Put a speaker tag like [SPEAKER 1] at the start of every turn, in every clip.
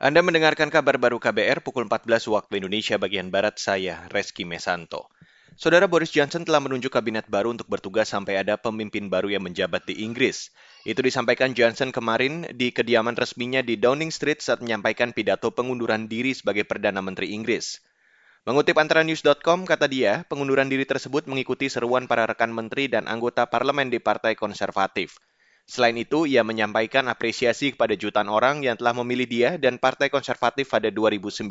[SPEAKER 1] Anda mendengarkan kabar baru KBR pukul 14 waktu Indonesia bagian Barat, saya Reski Mesanto. Saudara Boris Johnson telah menunjuk kabinet baru untuk bertugas sampai ada pemimpin baru yang menjabat di Inggris. Itu disampaikan Johnson kemarin di kediaman resminya di Downing Street saat menyampaikan pidato pengunduran diri sebagai Perdana Menteri Inggris. Mengutip antara news.com, kata dia, pengunduran diri tersebut mengikuti seruan para rekan menteri dan anggota parlemen di Partai Konservatif. Selain itu, ia menyampaikan apresiasi kepada jutaan orang yang telah memilih dia dan Partai Konservatif pada 2019.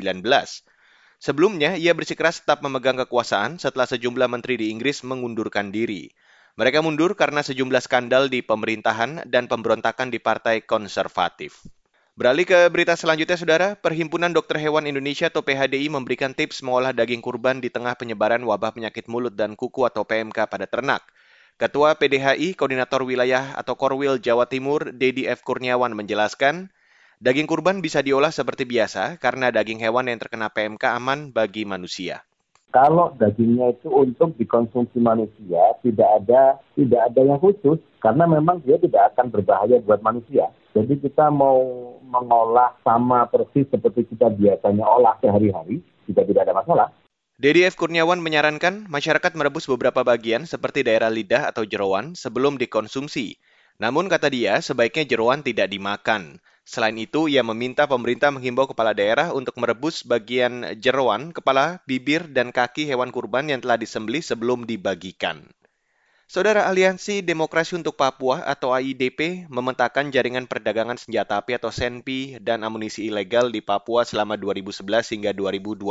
[SPEAKER 1] Sebelumnya, ia bersikeras tetap memegang kekuasaan setelah sejumlah menteri di Inggris mengundurkan diri. Mereka mundur karena sejumlah skandal di pemerintahan dan pemberontakan di Partai Konservatif. Beralih ke berita selanjutnya, Saudara. Perhimpunan Dokter Hewan Indonesia atau PHDI memberikan tips mengolah daging kurban di tengah penyebaran wabah penyakit mulut dan kuku atau PMK pada ternak. Ketua PDHI, Koordinator Wilayah atau Korwil Jawa Timur, Dedi F. Kurniawan menjelaskan, daging kurban bisa diolah seperti biasa karena daging hewan yang terkena PMK aman bagi manusia.
[SPEAKER 2] Kalau dagingnya itu untuk dikonsumsi manusia, tidak ada tidak ada yang khusus karena memang dia tidak akan berbahaya buat manusia. Jadi kita mau mengolah sama persis seperti kita biasanya olah sehari-hari, juga tidak ada masalah.
[SPEAKER 1] Dedi F. Kurniawan menyarankan masyarakat merebus beberapa bagian seperti daerah lidah atau jeroan sebelum dikonsumsi. Namun kata dia, sebaiknya jeroan tidak dimakan. Selain itu, ia meminta pemerintah menghimbau kepala daerah untuk merebus bagian jeroan, kepala, bibir, dan kaki hewan kurban yang telah disembelih sebelum dibagikan. Saudara Aliansi Demokrasi untuk Papua atau AIDP memetakan jaringan perdagangan senjata api atau SENPI dan amunisi ilegal di Papua selama 2011 hingga 2021.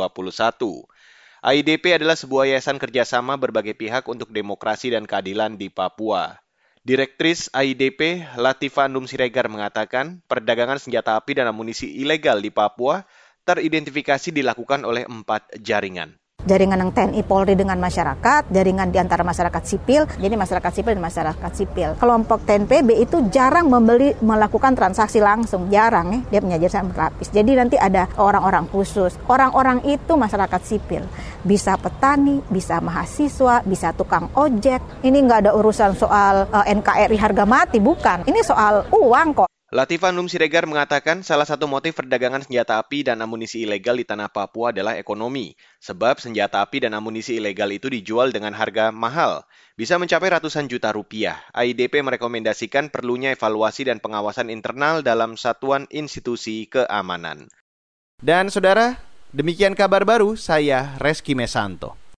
[SPEAKER 1] AIDP adalah sebuah yayasan kerjasama berbagai pihak untuk demokrasi dan keadilan di Papua. Direktris AIDP Latifa Num Siregar mengatakan, perdagangan senjata api dan amunisi ilegal di Papua teridentifikasi dilakukan oleh empat jaringan
[SPEAKER 3] jaringan yang TNI Polri dengan masyarakat, jaringan di antara masyarakat sipil, jadi masyarakat sipil dan masyarakat sipil. Kelompok TNPB itu jarang membeli melakukan transaksi langsung, jarang ya, dia punya jaringan berlapis. Jadi nanti ada orang-orang khusus. Orang-orang itu masyarakat sipil, bisa petani, bisa mahasiswa, bisa tukang ojek. Ini nggak ada urusan soal uh, eh, NKRI harga mati, bukan. Ini soal uang kok.
[SPEAKER 1] Latifah Num Siregar mengatakan salah satu motif perdagangan senjata api dan amunisi ilegal di tanah Papua adalah ekonomi. Sebab senjata api dan amunisi ilegal itu dijual dengan harga mahal, bisa mencapai ratusan juta rupiah. AIDP merekomendasikan perlunya evaluasi dan pengawasan internal dalam satuan institusi keamanan. Dan saudara, demikian kabar baru saya Reski Mesanto.